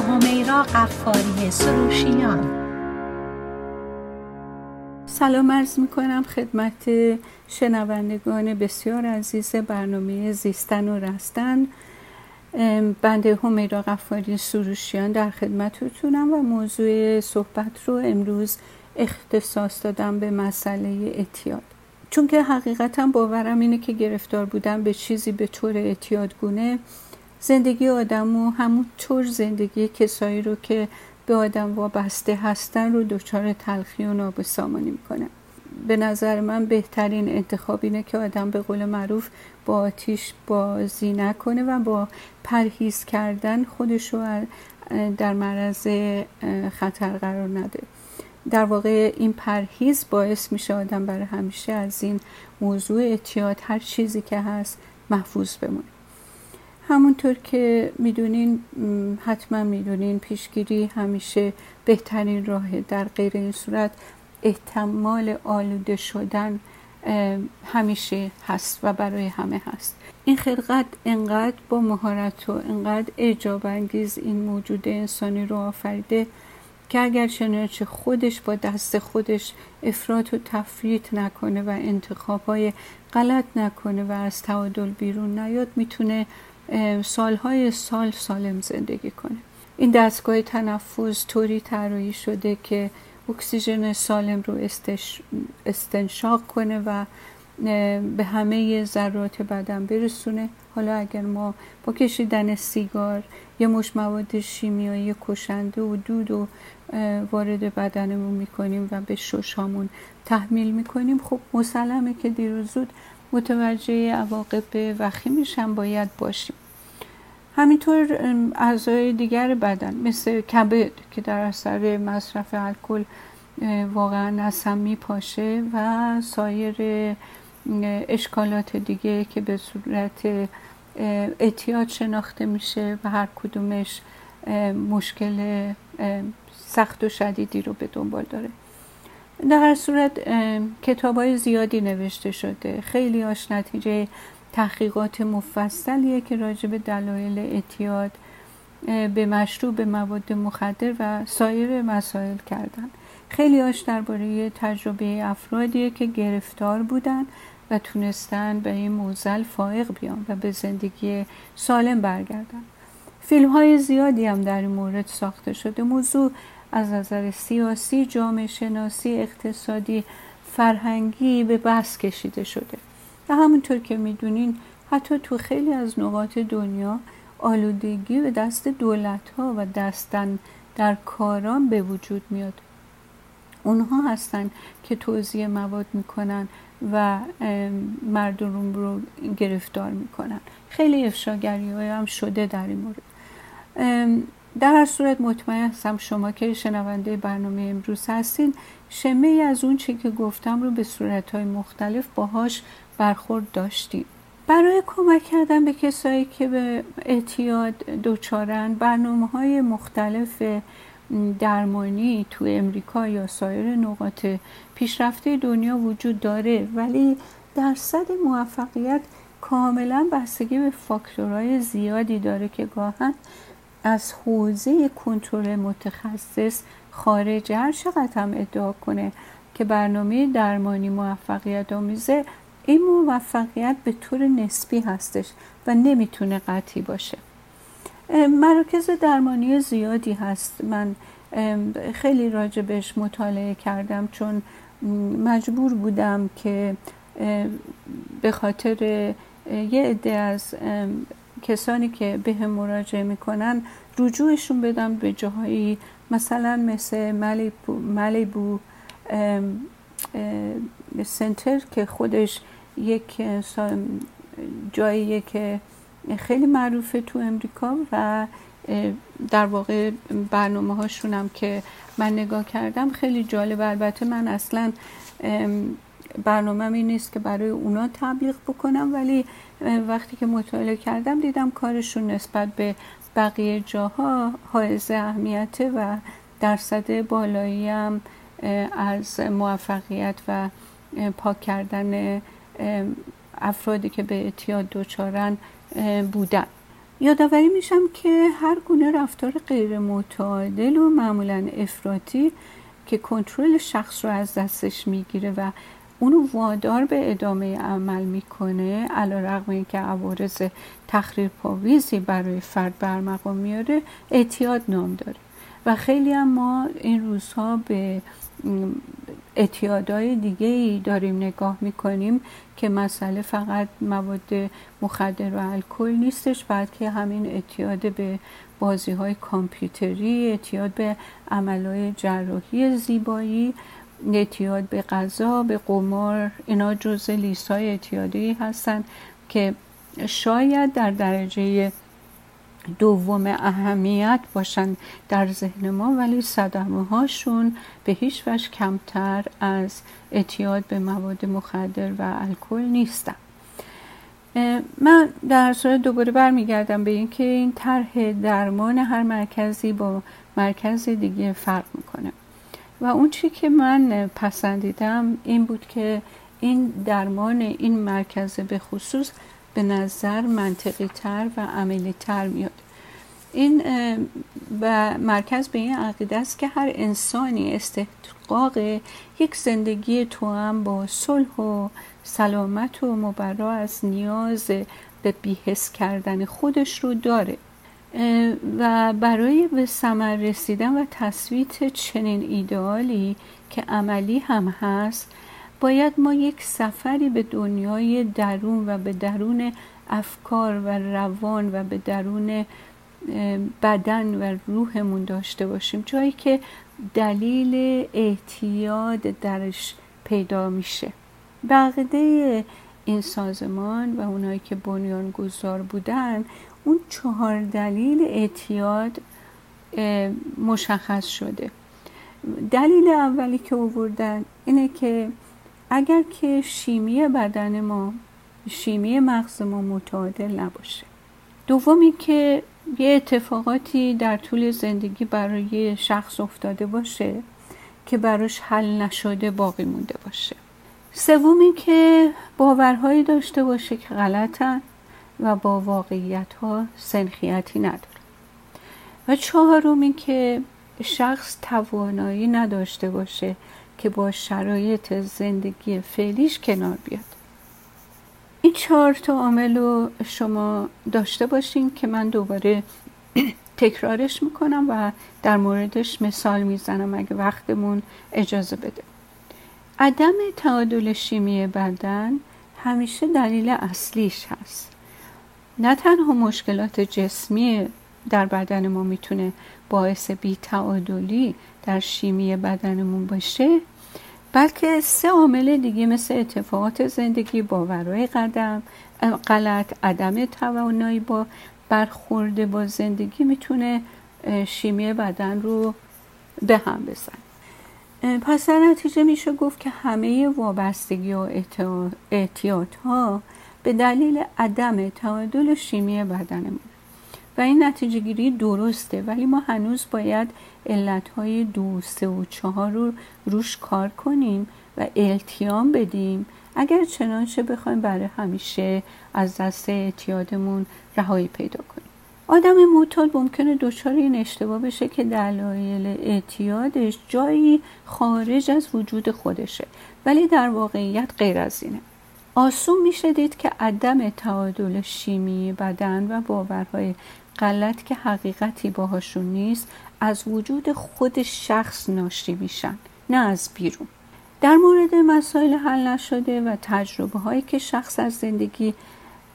همیرا قفاری سروشیان. سلام عرض می کنم خدمت شنوندگان بسیار عزیز برنامه زیستن و رستن. بنده همیرا قفاری سروشیان در خدمتتونم و موضوع صحبت رو امروز اختصاص دادم به مسئله اعتیاد. چون که حقیقتا باورم اینه که گرفتار بودن به چیزی به طور اعتیادگونه زندگی آدم و همونطور زندگی کسایی رو که به آدم وابسته هستن رو دچار تلخی و نابسامانی می‌کنه. به نظر من بهترین انتخاب اینه که آدم به قول معروف با آتیش بازی نکنه و با پرهیز کردن خودش رو در معرض خطر قرار نده. در واقع این پرهیز باعث میشه آدم برای همیشه از این موضوع اعتیاد هر چیزی که هست محفوظ بمونه. همونطور که می‌دونین حتما می‌دونین پیشگیری همیشه بهترین راهه در غیر این صورت. احتمال آلوده شدن همیشه هست و برای همه هست. این خلقت انقدر با مهارت و انقدر اعجاب انگیز این موجود انسانی رو آفریده که اگر چنانچه خودش با دست خودش افراد و تفریط نکنه و انتخاب های غلط نکنه و از تعادل بیرون نیاد می‌تونه سالهای سال سالم زندگی کنه این دستگاه تنفس طوری طراحی شده که اکسیژن سالم رو استنشاق کنه و به همه ذرات بدن برسونه. حالا اگر ما با کشیدن سیگار یه مش مواد شیمیایی کشنده و دود و وارد بدنمون می‌کنیم و به ششامون تحمیل می‌کنیم خب مسلمه که دیر متوجه عواقب وخیمش هم باید باشیم. همینطور اعضای دیگر بدن مثل کبد که در اثر مصرف الکل واقعا هم میپاشه و سایر اشکالات دیگه که به صورت اعتیاد شناخته میشه و هر کدومش مشکل سخت و شدیدی رو به دنبال داره. در هر صورت کتاب های زیادی نوشته شده. خیلی هاش نتیجه تحقیقات مفصلیه که راجع به دلایل اعتیاد به مشروب مواد مخدر و سایر مسائل کردن. خیلی هاش درباره تجربه افرادیه که گرفتار بودن و تونستن به این موزل فائق بیان و به زندگی سالم برگردن. فیلم های زیادی هم در این مورد ساخته شده. موضوع از نظر سیاسی، جامعه شناسی، اقتصادی، فرهنگی به بحث کشیده شده. همونطور که می‌دونین حتی تو خیلی از نقاط دنیا آلودگی به دست دولت ها و دستن در کاران به وجود میاد. اونها هستن که توضیح مواد می‌کنن و مردم رو گرفتار می‌کنن. خیلی افشاگری های هم شده در این مورد. در هر صورت مطمئن هستم شما که شنونده برنامه امروز هستین. شمه از اون چی که گفتم رو به صورت های مختلف باهاش برخورد داشتیم. برای کمک کردن به کسایی که به اعتیاد دچارن برنامه های مختلف درمانی تو امریکا یا سایر نقاط پیشرفته دنیا وجود داره ولی درصد موفقیت کاملا بستگی به فاکتورهای زیادی داره که گاهن از حوزه کنترل متخصص خارج هر چقدر هم ادعا کنه که برنامه درمانی موفقیت آمیزه این موفقیت به طور نسبی هستش و نمی‌تونه قطعی باشه. مراکز درمانی زیادی هست. من خیلی راجبش مطالعه کردم چون مجبور بودم که به خاطر یه عده از کسانی که به هم مراجعه می‌کنن رجوعشون بدم به جاهایی مثلا مثل ملیبو, ملیبو سنتر که خودش یک جاییه که خیلی معروفه تو امریکا و در واقع برنامه هاشون هم که من نگاه کردم خیلی جالب. البته من اصلا برنامه این نیست که برای اونا تبلیغ بکنم ولی وقتی که مطالعه کردم دیدم کارشون نسبت به بقیه جاها حائز اهمیته و درصد بالایی هم از موفقیت و پاک کردن افرادی که به اعتیاد دچارن بودن. یادآوری میشم که هر گونه رفتار غیر متعادل و معمولا افراطی که کنترل شخص رو از دستش می‌گیره و اونو وادار به ادامه عمل می‌کنه علا رقم این که عوارض تخریر پاویزی برای فرد برمقام میاره اعتیاد نام داره. و خیلی هم ما این روزها به اعتیادهای دیگه ای داریم نگاه می‌کنیم که مسئله فقط مواد مخدر و الکل نیستش بلکه همین اعتیاد به بازی های کامپیوتری اعتیاد به عملهای جراحی زیبایی اعتیاد به غذا به قمار اینا جزء لیست های اعتیادی هستن که شاید در درجه دوم اهمیت باشن در ذهن ما ولی صدمه هاشون به هیچ وجه کمتر از اعتیاد به مواد مخدر و الکل نیستن. من در صورت دوباره برمیگردم به اینکه این طرح درمان هر مرکزی با مرکز دیگه فرق می‌کنه. و اون چی که من پسندیدم این بود که این درمان این مرکز به خصوص به نظر منطقی تر و عملی تر میاد. این و مرکز به این عقیده است که هر انسانی استحقاق یک زندگی تو هم با صلح و سلامت و مبرا از نیاز به بیهس کردن خودش رو داره. و برای به ثمر رسیدن و تصویت چنین ایدئالی که عملی هم هست باید ما یک سفری به دنیای درون و به درون افکار و روان و به درون بدن و روحمون داشته باشیم. جایی که دلیل اعتیاد درش پیدا میشه. بقیده این سازمان و اونایی که بنیان گذار بودن اون چهار دلیل اعتیاد مشخص شده. دلیل اولی که آوردن اینه که اگر که شیمی بدن ما شیمی مغز ما متعادل نباشه. دومی که یه اتفاقاتی در طول زندگی برای شخص افتاده باشه که براش حل نشده باقی مونده باشه. سومی که باورهایی داشته باشه که غلطن و با واقعیت ها سنخیتی نداره. و چهارمی که شخص توانایی نداشته باشه که با شرایط زندگی فعلیش کنار بیاد. این چهار تا عامل رو شما داشته باشین که من دوباره تکرارش می‌کنم و در موردش مثال می‌زنم اگه وقتمون اجازه بده. عدم تعادل شیمی بدن همیشه دلیل اصلیش هست. نه تنها مشکلات جسمی در بدن ما می‌تونه باعث بی تعادلی در شیمی بدنمون باشه بلکه سه عامل دیگه مثل اتفاقات زندگی باورهای قدم غلط عدم توانایی با برخورده با زندگی می‌تونه شیمی بدن رو به هم بزن پس در نتیجه میشه گفت که همه وابستگی و اعتیاد ها به دلیل عدم تعادل شیمی بدنمون. و این نتیجه گیری درسته ولی ما هنوز باید علت های دو سه و چهار رو روش کار کنیم و التیام بدیم. اگر چنانچه بخوایم برای همیشه از دست اعتیادمون رهایی پیدا کنیم. آدم معتاد ممکنه دچار این اشتباه بشه که دلایل اعتیادش جایی خارج از وجود خودشه. ولی در واقعیت غیر از اینه. آسون میشه دید که عدم تعادل شیمی بدن و باورهای غلط که حقیقتی باهاشون نیست از وجود خود شخص ناشی میشن نه از بیرون. در مورد مسائل حل نشده و تجربه هایی که شخص از زندگی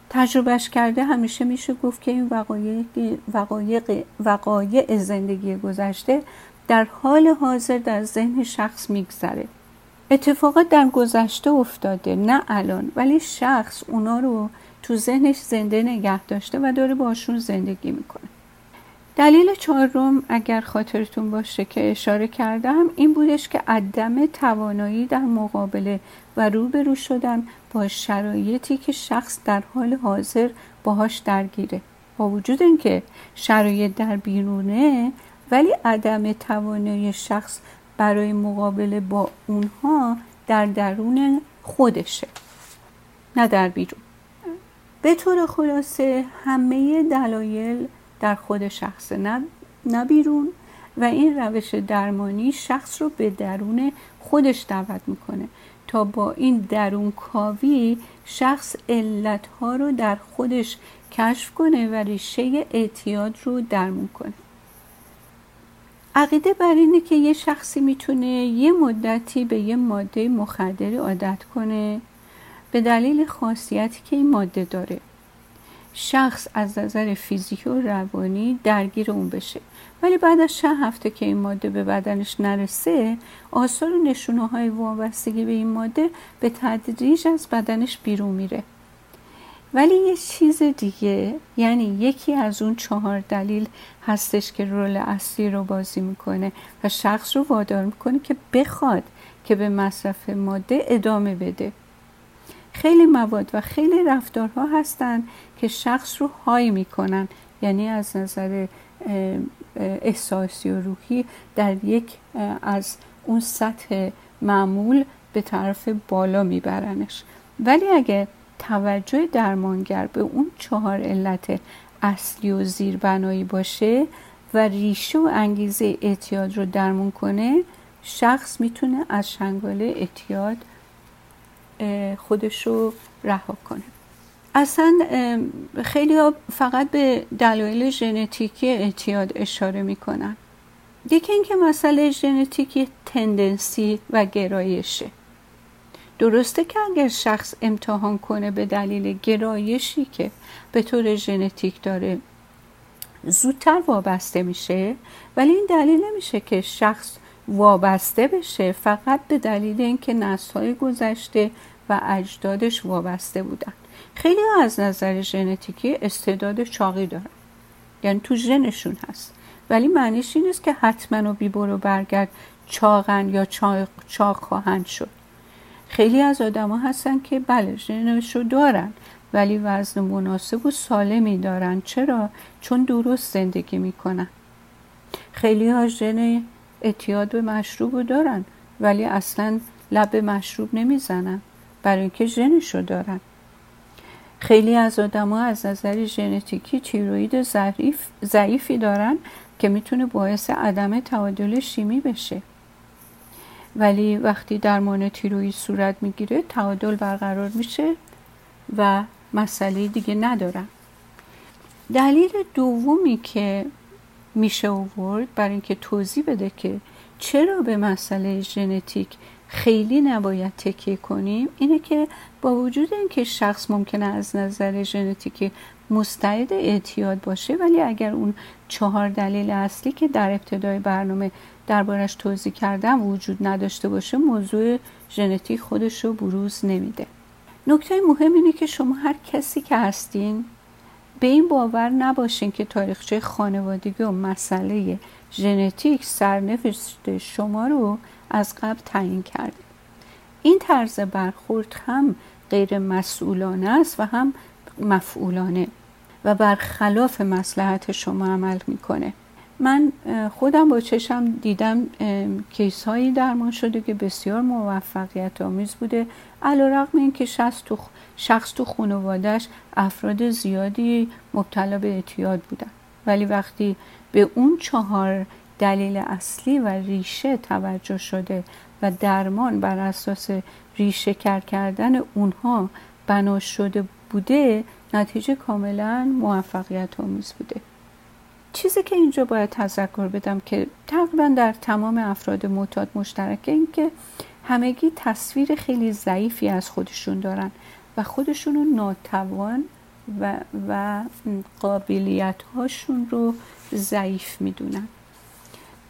تجربهش کرده همیشه میشه گفت که این وقایع, وقایع زندگی گذشته در حال حاضر در ذهن شخص میگذره. اتفاقات در گذشته افتاده نه الان ولی شخص اونا رو تو ذهنش زنده نگه داشته و داره باشون زندگی می‌کنه. دلیل چهارم اگر خاطرتون باشه که اشاره کردم این بودش که عدم توانایی در مقابله و روبرو شدن با شرایطی که شخص در حال حاضر باهاش درگیره. با وجود اینکه شرایط در بیرونه ولی عدم توانایی شخص برای مقابله با اونها در درون خودشه نه در بیرون. به طور خلاصه همه دلایل در خود شخص نه بیرون و این روش درمانی شخص رو به درون خودش دعوت می‌کنه تا با این درون کاوی شخص علتها رو در خودش کشف کنه و ریشه اعتیاد رو درمون کنه. عقیده بر اینه که یه شخصی می‌تونه یه مدتی به یه ماده مخدری عادت کنه به دلیل خاصیتی که این ماده داره. شخص از نظر فیزیکی و روانی درگیر اون بشه. ولی بعد از چند هفته که این ماده به بدنش نرسه آثار و نشونه های وابستگی به این ماده به تدریج از بدنش بیرون میره. ولی یه چیز دیگه یعنی یکی از اون چهار دلیل هستش که رول اصلی رو بازی می‌کنه و شخص رو وادار می‌کنه که بخواد که به مصرف ماده ادامه بده. خیلی مواد و خیلی رفتارها هستن که شخص رو های می‌کنن. یعنی از نظر احساسی و روحی در یک از اون سطح معمول به طرف بالا میبرنش. ولی اگه توجه درمانگر به اون چهار علت اصلی و زیربنایی باشه و ریشه و انگیزه اعتیاد رو درمون کنه شخص می‌تونه از شنگال اعتیاد خودش رو رها کنه. اصلا خیلی فقط به دلایل ژنتیکی اعتیاد اشاره می‌کنن. دیگه اینکه مسئله ژنتیکی تندنسی و گرایشه. درسته که اگر شخص امتحان کنه به دلیل گرایشی که به طور ژنتیک داره زودتر وابسته میشه ولی این دلیل نمیشه که شخص وابسته بشه فقط به دلیل اینکه نسل‌های گذشته و اجدادش وابسته بودن. خیلی از نظر ژنتیکی استعداد چاقی دارن. یعنی تو ژنشون هست. ولی معنیش این نیست که حتما و بی برو برگرد چاقن یا چاق, چاق خواهند شد. خیلی از آدما هستن که بله ژنش رو دارن ولی وزن مناسب و سالمی دارن. چرا؟ چون درست زندگی می‌کنن. خیلی ها ژن اعتیاد به مشروب رو دارن ولی اصلا لب مشروب نمی‌زنن. برای اینکه ژنش رو دارن. خیلی از آدما از نظر ژنتیکی تیروید ضعیف ضعیفی دارن که می‌تونه باعث عدم تعادل شیمی بشه. ولی وقتی درمان تیروید صورت می‌گیره تعادل برقرار میشه و مسئله دیگه ندارن دلیل دومی که میشه اوورد برای اینکه توضیح بده که چرا به مسئله ژنتیک خیلی نباید تکیه کنیم اینه که با وجود اینکه شخص ممکنه از نظر ژنتیکی مستعد اعتیاد باشه ولی اگر اون چهار دلیل اصلی که در ابتدای برنامه دربارش توضیح کردم وجود نداشته باشه موضوع ژنتیک خودش رو بروز نمیده. نکته مهم اینه که شما هر کسی که هستین به این باور نباشین که تاریخچه خانوادگی و مسئله ژنتیک سرنوشت شما رو از قبل تعیین کرده این طرز برخورد هم غیر مسئولانه است و هم مفعولانه و برخلاف مسلحت شما عمل می‌کنه. من خودم با چشم دیدم کیس هایی درمان شده که بسیار موفقیت آمیز بوده علا رقم این که شخص تو, شخص تو خانوادش افراد زیادی مبتلا به اعتیاد بودن. ولی وقتی به اون چهار دلیل اصلی و ریشه توجه شده و درمان بر اساس ریشه کر کردن اونها بنا شده بوده نتیجه کاملا موفقیت آمیز بوده. چیزی که اینجا باید تذکر بدم که تقریبا در تمام افراد معتاد مشترکه این که همگی تصویر خیلی ضعیفی از خودشون دارن و خودشون رو ناتوان و, و قابلیت هاشون رو ضعیف می‌دونن.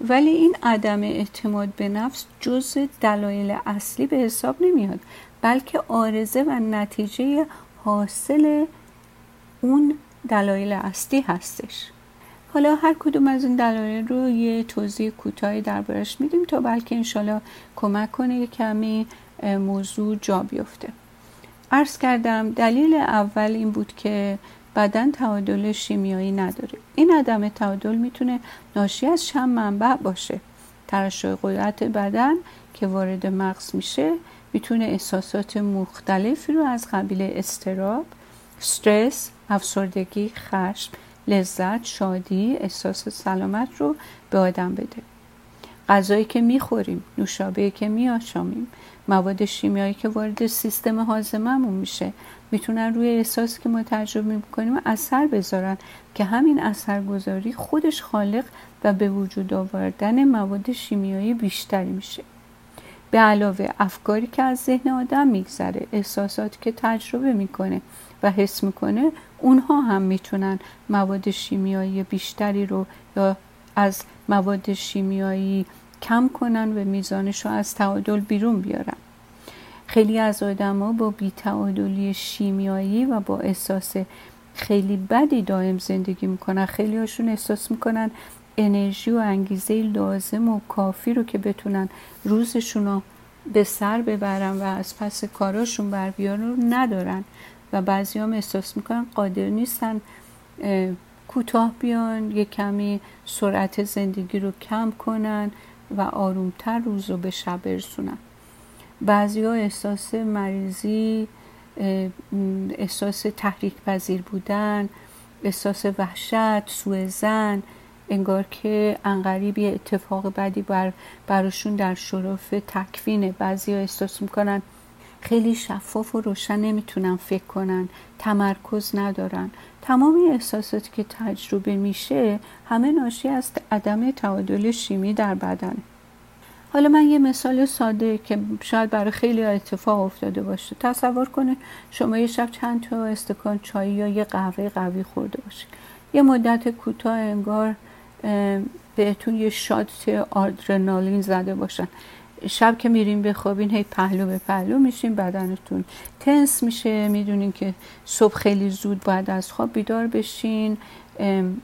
ولی این عدم اعتماد به نفس جز دلایل اصلی به حساب نمیاد بلکه آرزه و نتیجه حاصل اون دلایل اصلی هستش. حالا هر کدوم از این دلایل رو یه توضیح کوتاهی دربارش میدیم تا بلکه انشالله کمک کنه کمی موضوع جا بیفته. عرض کردم دلیل اول این بود که بدن تعادل شیمیایی نداره. این عدم تعادل می‌تونه ناشی از چند منبع باشه. ترشح قدرت بدن که وارد مغز میشه می‌تونه احساسات مختلفی رو از قبیل استراب استرس افسردگی خشم لذت شادی احساس سلامت رو به آدم بده. غذایی که می‌خوریم نوشابه که میآشامیم مواد شیمیایی که وارد سیستم هاضمهمون میشه می‌تونن روی احساسی که ما تجربه می‌کنیم اثر بذارن که همین اثرگذاری خودش خالق و به وجود آوردن مواد شیمیایی بیشتری میشه. به علاوه افکاری که از ذهن آدم میگذره احساساتی که تجربه می‌کنه و حس می‌کنه اونها هم می‌تونن مواد شیمیایی بیشتری رو یا از مواد شیمیایی کم کنن و میزانش رو از تعادل بیرون بیارن. خیلی از آدما با بیتعادلی شیمیایی و با احساس خیلی بدی دائم زندگی می‌کنن. خیلی هاشون احساس می‌کنن انرژی و انگیزه لازم و کافی رو که بتونن روزشون رو به سر ببرن و از پس کاراشون بر بیارن رو ندارن. و بعضی هم احساس می‌کنن قادر نیستن کوتاه بیان یه کمی سرعت زندگی رو کم کنن و آرومتر روز رو به شب برسونن. بعضی ها احساس مریضی احساس تحریک پذیر بودن احساس وحشت سوء زن انگار که انقریب اتفاق بدی بر براشون در شرف تکفینه بعضی ها احساس می‌کنن خیلی شفاف و روشن نمی‌تونن فکر کنن تمرکز ندارن. تمام احساساتی که تجربه میشه همه ناشی از عدم تعادل شیمی در بدن. حالا من یه مثال ساده که شاید برای خیلی اتفاق افتاده باشه. تصور کنه شما یه شب چند تا استکان چای یا یه قهوه قوی خورده باشید یه مدت کوتاه انگار بهتون یه شات آدرنالین زده باشن. شب که میریم بخوابین هی پهلو به پهلو میشین بدنتون تنس میشه. می‌دونین که صبح خیلی زود باید از خواب بیدار بشین.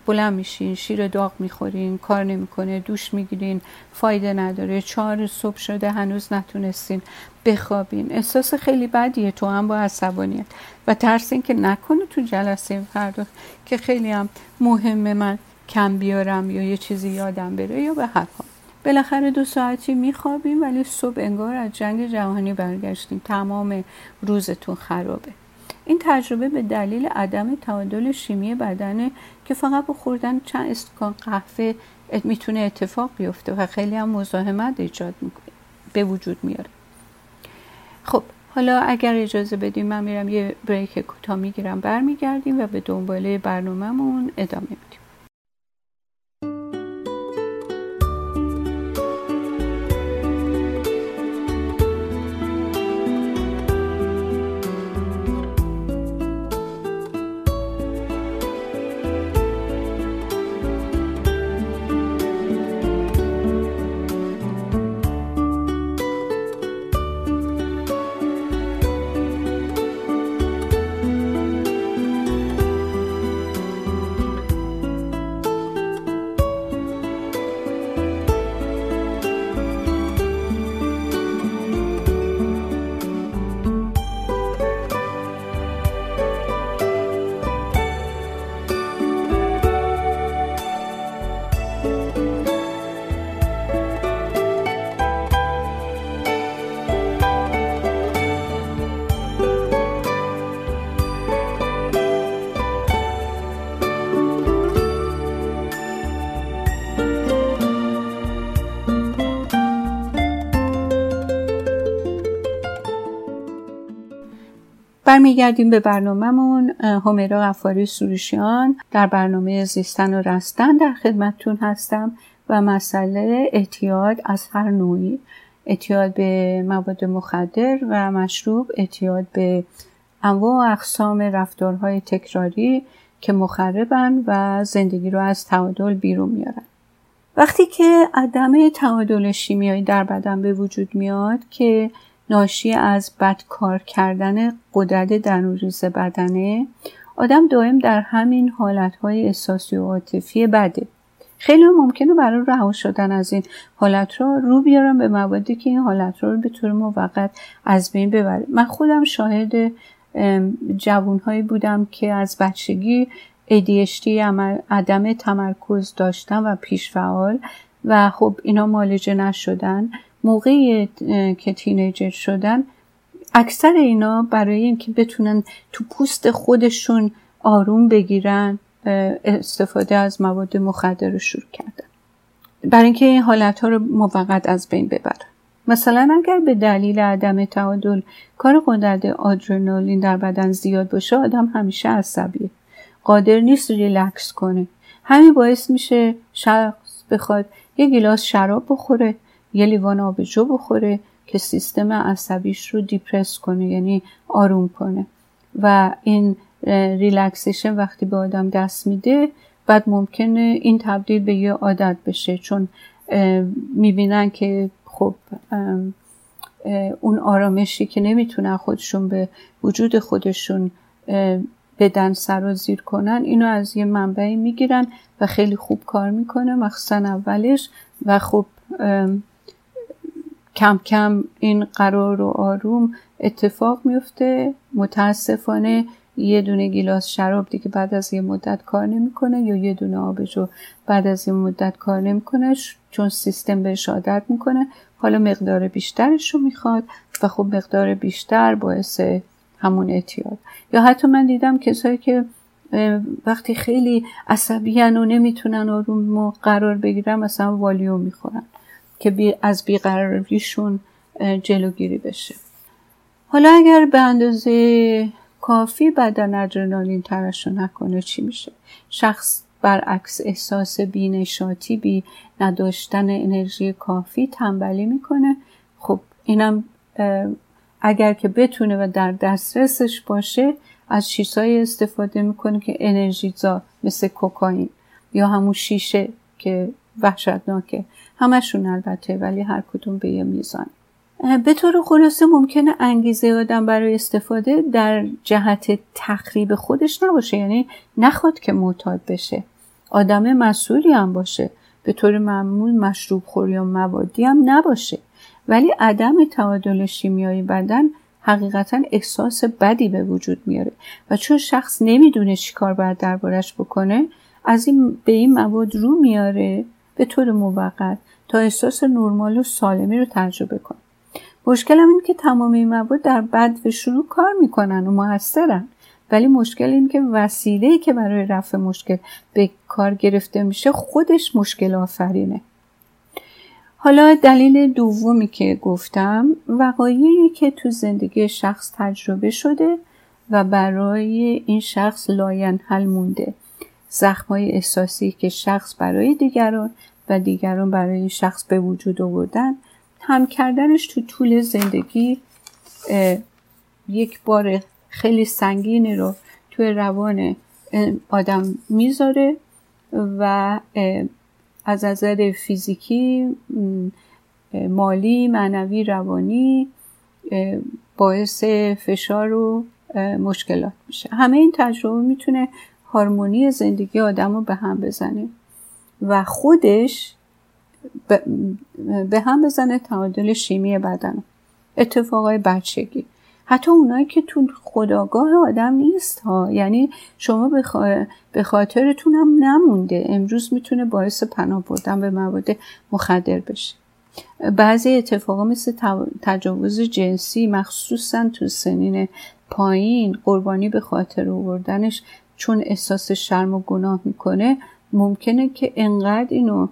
بلند میشین شیر داغ می‌خورین کار نمی‌کنه دوش می‌گیرین فایده نداره چهار صبح شده هنوز نتونستین بخوابین. احساس خیلی بدیه تو هم با عصبانیت. و ترس این که نکنه تو جلسه فردا که خیلی هم مهمه من کم بیارم یا یه چیزی یادم بره یا به هر حال بالاخره دو ساعتی میخوابیم ولی صبح انگار از جنگ جهانی برگشتیم. تمام روزتون خرابه. این تجربه به دلیل عدم تعادل شیمی بدنه که فقط با خوردن چند استکان قهوه می‌تونه اتفاق بیفته و خیلی هم مزاحمت ایجاد به وجود میاره. خب حالا اگر اجازه بدیم من میرم یه بریک کوتاه می‌گیرم برمیگردیم و به دنباله برنامهمون ادامه میدیم. برمیگردیم به برنامهمون همیرا غفاری سروشیان در برنامه زیستن و رستن در خدمتتون هستم و مسئله اعتیاد از هر نوعی. اعتیاد به مواد مخدر و مشروب اعتیاد به انواع و اقسام رفتارهای تکراری که مخربن و زندگی رو از تعادل بیرون میارن. وقتی که عدم تعادل شیمیایی در بدن به وجود میاد که ناشی از بدکار کردن قدرت درونریز بدنه آدم دائم در همین حالتهای احساسی و عاطفی بده. خیلی ممکنه برای رها شدن از این حالت را رو بیارم به موادی که این حالت رو به طور موقت از بین ببره. من خودم شاهد جوانهایی بودم که از بچگی ADHD عدم تمرکز داشتن و پیش فعال و خب اینا مالجه نشدن. موقعی که تینیجر شدن اکثر اینا برای اینکه بتونن تو پوست خودشون آروم بگیرن استفاده از مواد مخدر رو شروع کردن. برای اینکه این حالت ها رو موقت از بین ببرن. مثلا اگر به دلیل عدم تعادل کار قدرت آدرنالین در بدن زیاد باشه آدم همیشه عصبیه. قادر نیست ریلکس کنه. همین باعث میشه شخص بخواد یه گلاس شراب بخوره. یه لیوان آبجو بخوره که سیستم عصبیش رو depress کنه یعنی آروم کنه. و این relaxation وقتی به آدم دست میده بعد ممکنه این تبدیل به یه عادت بشه. چون می‌بینن که خب اون آرامشی که نمی‌تونن خودشون به وجود خودشون بدن زیر کنن اینو از یه منبعی می‌گیرن و خیلی خوب کار می‌کنه مخصوصا اولش. و خب کم کم این قرار و آروم اتفاق میفته. متاسفانه یه دونه گیلاس شراب دیگه بعد از یه مدت کار نمی‌کنه یا یه دونه آبجو بعد از یه مدت کار نمی‌کنه چون سیستم بهش عادت می‌کنه. حالا مقدار بیشترش رو می‌خواد و خب مقدار بیشتر باعث همون اعتیاد. یا حتی من دیدم کسایی که وقتی خیلی عصبیان و نمی‌تونن آروم قرار بگیرن مثلا والیو می‌خورن. که بی از بیقراریشون جلوگیری بشه. حالا اگر به اندازه کافی بدن ادرنالین ترشح نکنه چی میشه؟ شخص برعکس احساس بینشاتی بی نداشتن انرژی کافی تنبلی می‌کنه. خب اینم اگر که بتونه و در دسترسش باشه از چیزهایی استفاده می‌کنه که انرژیزا مثل کوکائین یا همون شیشه که وحشتناکه. همشون البته ولی هر کدوم به یه میزان. به طور خلاصه ممکنه انگیزه آدم برای استفاده در جهت تخریب خودش نباشه یعنی نخواد که معتاد بشه. آدم مسئولی هم باشه. به طور معمول مشروب خور یا موادی هم نباشه. ولی عدم تعادل شیمیایی بدن حقیقتا احساس بدی به وجود میاره. و چون شخص نمی‌دونه چیکار باید دربارش بکنه از این به این مواد رو میاره به طور موقت تا احساس نرمال و سالمی رو تجربه کنه مشکل هم این که تمام این مواد در بد و شروع کار می‌کنن و موثرن. ولی مشکل این که وسیله که برای رفع مشکل به کار گرفته میشه خودش مشکل آفرینه. حالا دلیل دومی که گفتم وقایعی که تو زندگی شخص تجربه شده و برای این شخص لاینحل مونده. زخمای احساسی که شخص برای دیگران و دیگران برای شخص به وجود آوردن هم کردنش تو طول زندگی یک بار خیلی سنگینی رو توی روان آدم می‌ذاره و از نظر فیزیکی مالی معنوی روانی باعث فشار و مشکلات میشه. همه این تجربه می‌تونه هارمونی زندگی آدم رو به هم بزنه و خودش به هم بزنه تعادل شیمی بدن اتفاقای بچگی. حتی اونایی که تو خداگاه آدم نیست ها یعنی شما به خاطرتون هم نمونده. امروز می‌تونه باعث پناه بردن به مواد مخدر بشه. بعضی اتفاقا مثل تجاوز جنسی مخصوصا تو سنین پایین قربانی به خاطر آوردنش چون احساس شرم و گناه می‌کنه ممکنه که انقدر اینو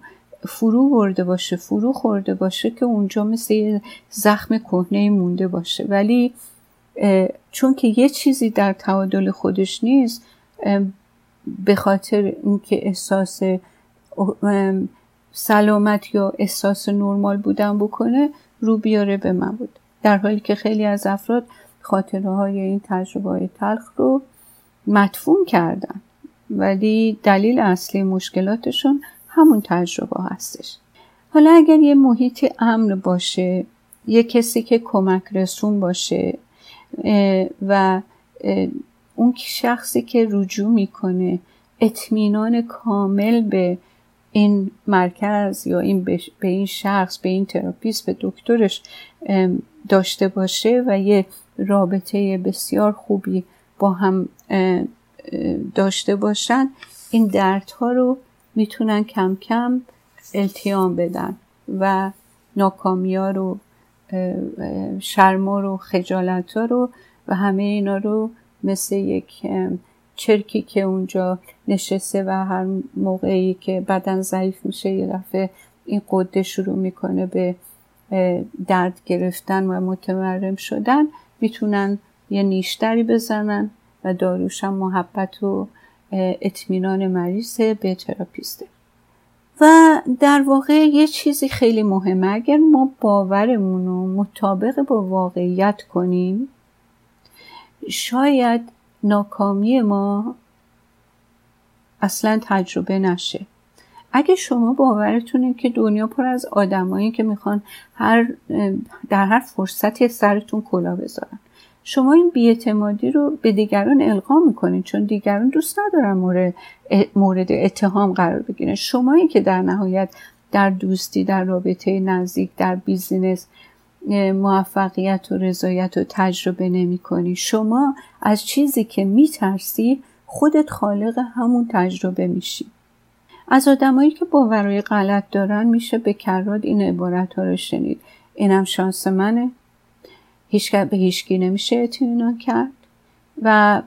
فرو برده باشه فرو خورده باشه که اونجا مثل یه زخم کهنه مونده باشه. ولی چون که یه چیزی در تعادل خودش نیست به خاطر اینکه احساس سلامت یا احساس نرمال بودن بکنه رو بیاره به من بود. در حالی که خیلی از افراد خاطره های این تجربه های تلخ رو مدفون کردن. ولی دلیل اصلی مشکلاتشون همون تجربه هستش. حالا اگر یه محیط امن باشه یه کسی که کمک رسون باشه و اون شخصی که رجوع می‌کنه اطمینان کامل به این مرکز یا این به این شخص به این تراپیست به دکترش داشته باشه و یه رابطه بسیار خوبی با هم داشته باشن این دردها رو می‌تونن کم کم التیام بدن و ناکامی ها رو شرما رو خجالت ها رو و همه اینا رو مثل یک چرکی که اونجا نشسته و هر موقعی که بدن ضعیف میشه یه دفعه این قده شروع می‌کنه به درد گرفتن و متورم شدن می‌تونن یه نیشتری بزنن. و داروش هم محبت و اطمینان مریض به تراپیسته. و در واقع یه چیزی خیلی مهمه. اگر ما باورمون رو مطابق با واقعیت کنیم شاید ناکامی ما اصلا تجربه نشه. اگه شما باورتونه که دنیا پر از آدمایی که می‌خوان هر در هر فرصتی سرتون کلا بذارن. شما این بیاعتمادی رو به دیگران القا می‌کنید چون دیگران دوست ندارن مورد, اتهام قرار بگیرن. شمایی که در نهایت در دوستی در رابطه نزدیک در بیزینس موفقیت و رضایت و تجربه نمی کنی شما از چیزی که میترسی خودت خالق همون تجربه میشی. از آدمایی که باورهای غلط دارن میشه به کرات این عبارت ها رو شنید. اینم شانس منه. هیچ به هیچکی نمیشه اطمینان کرد. و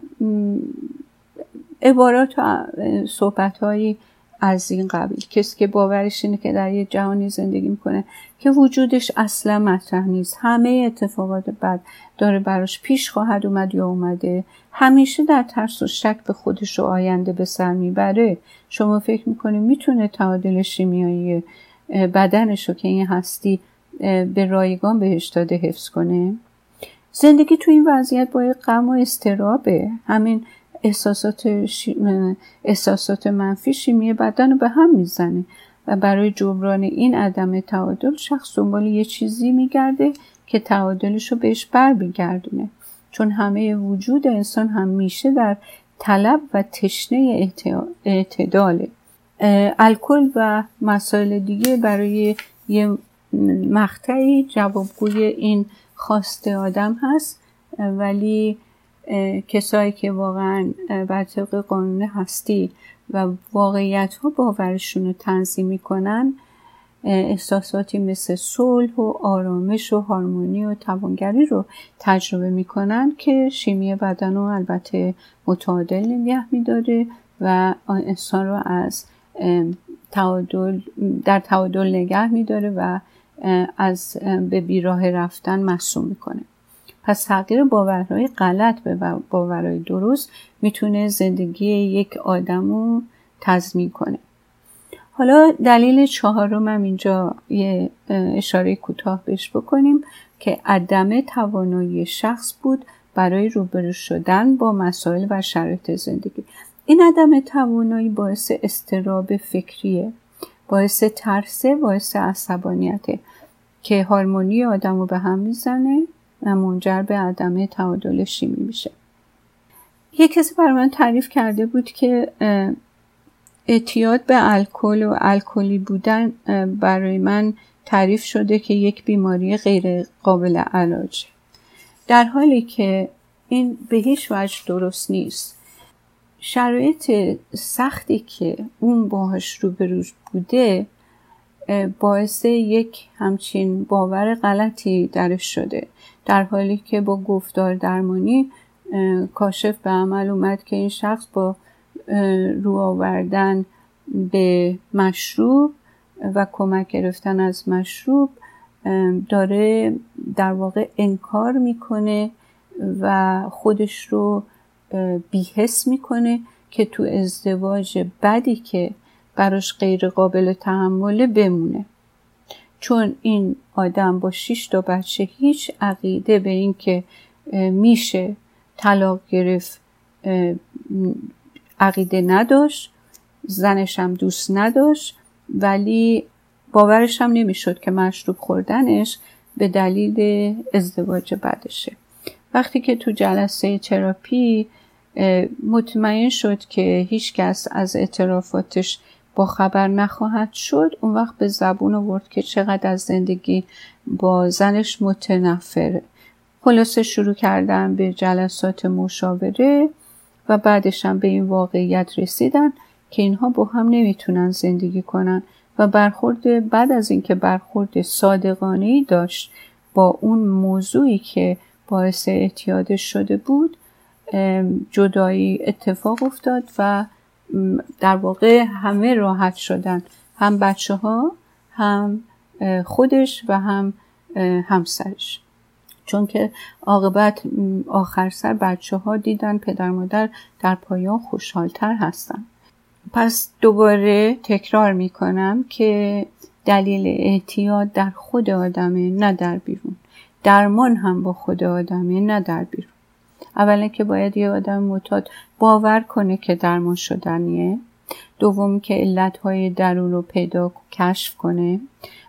عبارات و صحبت هایی از این قبیل. کسی که باورش اینه که در یه جهانی زندگی می‌کنه که وجودش اصلا مطرح نیست. همه اتفاقات بد داره براش پیش خواهد اومد یا اومده. همیشه در ترس و شک به خودش و آینده به سر می‌بره. شما فکر می‌کنید می‌تونه تعادل شیمیایی بدنش رو که این هستی به رایگان بهش داده حفظ کنه؟ زندگی تو این وضعیت با غم و استرابه. همین احساسات, احساسات منفی شیمی بدن رو به هم می‌زنه. و برای جبران این عدم تعادل شخص دنبال یه چیزی میگرده که تعادلش رو بهش بر بگردونه چون همه وجود انسان همیشه در طلب و تشنه اعتداله. الکل و مسائل دیگه برای یه مقطعی جوابگوی این خواست آدم هست ولی کسایی که واقعا بر طبق قانون هستی و واقعیت ها باورشون رو تنظیم می‌کنن احساساتی مثل صلح و آرامش و هارمونی و توانگری رو تجربه می‌کنن که شیمی بدن رو البته متعادل نگه میداره و انسان رو از تعادل در تعادل نگه میداره و از به بیراه رفتن محسوم می‌کنه. پس تغییر باورهای غلط به باورهای درست می‌تونه زندگی یک آدم رو تضمین کنه. حالا دلیل چهارم هم اینجا یه اشاره کوتاه بهش بکنیم که عدم توانایی شخص بود برای روبرو شدن با مسائل و شرایط زندگی. این عدم توانایی باعث استراب فکریه. باعث ترسه باعث عصبانیته که هارمونی آدم رو به هم می‌زنه و منجر به عدم تعادل شیمی میشه یه کسی برای من تعریف کرده بود که اعتیاد به الکل و الکلی بودن برای من تعریف شده که یک بیماری غیر قابل علاجه. در حالی که این به هیچ وجه درست نیست. شرایط سختی که اون باهاش روبرو بوده باعث یک همچین باور غلطی درش شده. در حالی که با گفتار درمانی کاشف به عمل اومد که این شخص با رو آوردن به مشروب و کمک گرفتن از مشروب داره در واقع انکار می‌کنه و خودش رو بیحس می‌کنه که تو ازدواج بدی که براش غیر قابل تحمله بمونه. چون این آدم با شش تا بچه هیچ عقیده به این که میشه طلاق گرفت عقیده نداشت زنش هم دوست نداشت ولی باورش هم نمی‌شد که مشروب خوردنش به دلیل ازدواج بدشه وقتی که تو جلسه تراپی مطمئن شد که هیچکس از اعترافاتش با خبر نخواهد شد. اون وقت به زبون آورد که چقدر از زندگی با زنش متنفره. خلاصه شروع کردن به جلسات مشاوره و بعدش هم به این واقعیت رسیدن که اینها با هم نمی‌تونن زندگی کنن. و برخورد بعد از اینکه برخورد صادقانه داشت با اون موضوعی که باعث اعتیادش شده بود جدایی اتفاق افتاد و در واقع همه راحت شدن. هم بچه ها هم خودش و هم همسرش. چون که عاقبت آخر سر بچه ها دیدن پدر مادر در پایان خوشحالتر هستن. پس دوباره تکرار می‌کنم که دلیل اعتیاد در خود آدمه نه در بیرون. درمان هم با خود آدمه نه در بیرون. اولا که باید یه آدم معتاد باور کنه که درمان شدنیه. دوم که علتهای درون رو پیدا کشف کنه.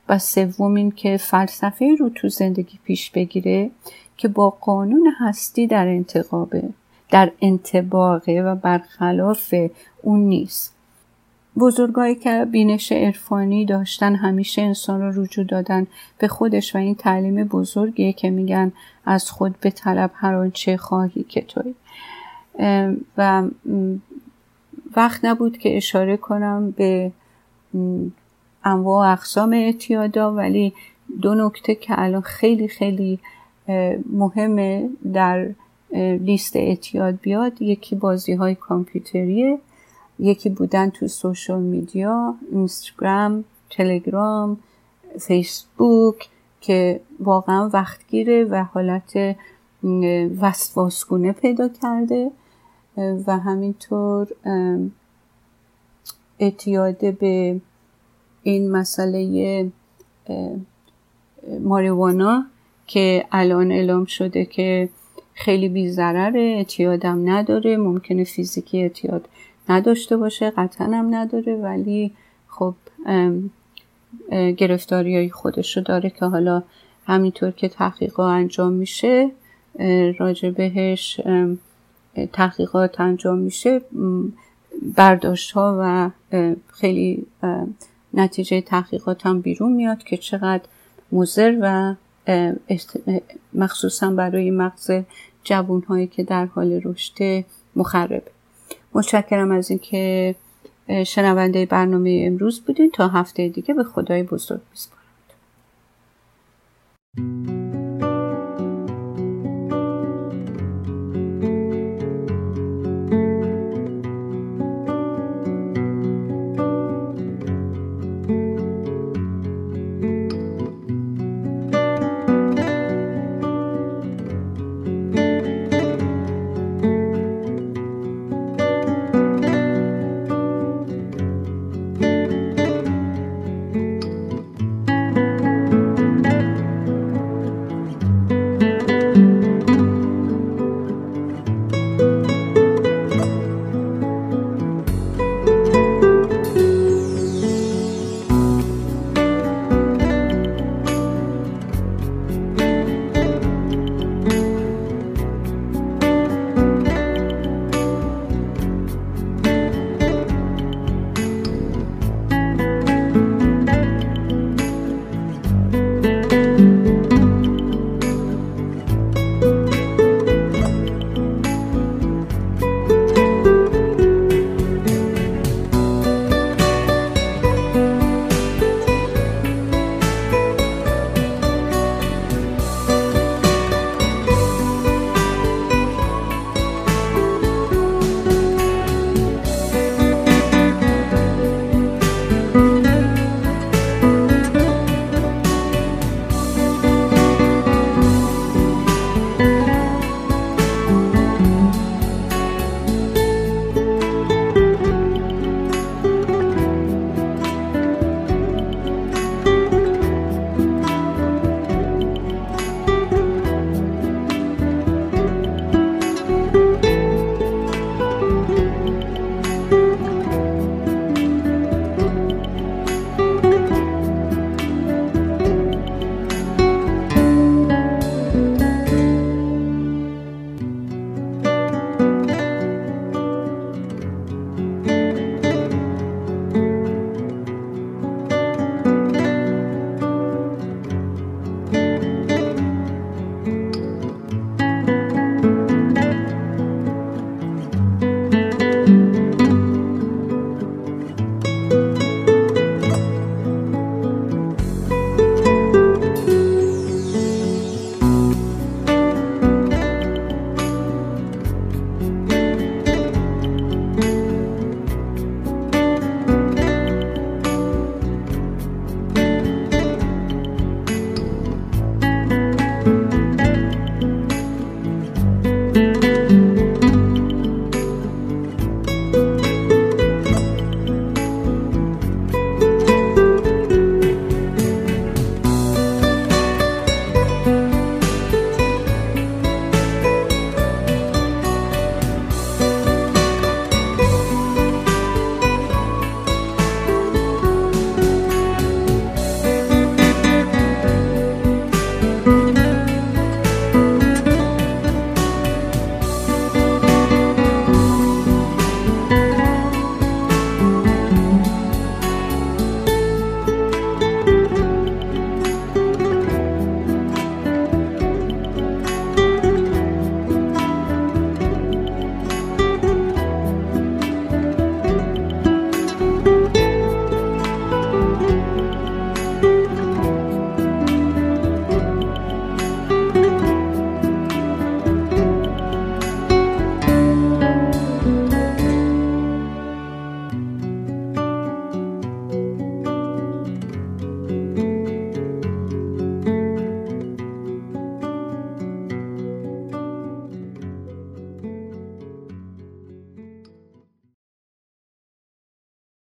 و سوم این که فلسفه رو تو زندگی پیش بگیره که با قانون هستی در انتقابه در انتباقه و برخلاف اون نیست. بزرگایی که بینش عرفانی داشتن همیشه انسان رو رجوع دادن به خودش و این تعلیم بزرگیه که میگن از خود به طلب هر آنچه خواهی که توی. و وقت نبود که اشاره کنم به انواع اقسام اعتیادا ولی دو نکته که الان خیلی خیلی مهمه در لیست اعتیاد بیاد. یکی بازی های کامپیوتریه. یکی بودن تو سوشال میدیا اینستاگرام تلگرام فیسبوک که واقعا وقت گیره و حالت وسواسگونه پیدا کرده. و همینطور اعتیاد به این مسئله ماریوانا که الان اعلام شده که خیلی بیزرره اعتیادم نداره ممکنه فیزیکی اعتیاد نداشته باشه قطعا هم نداره ولی خب گرفتاری های خودشو داره که حالا همینطور که تحقیقات انجام میشه راجع بهش تحقیقات انجام میشه برداشت ها و خیلی نتیجه تحقیقات هم بیرون میاد که چقدر مزر و مخصوصا برای مغز جوون هایی که در حال رشد مخرب متشکرم از اینکه شنونده برنامه امروز بودین. تا هفته دیگه به خدای بزرگ میسپارم.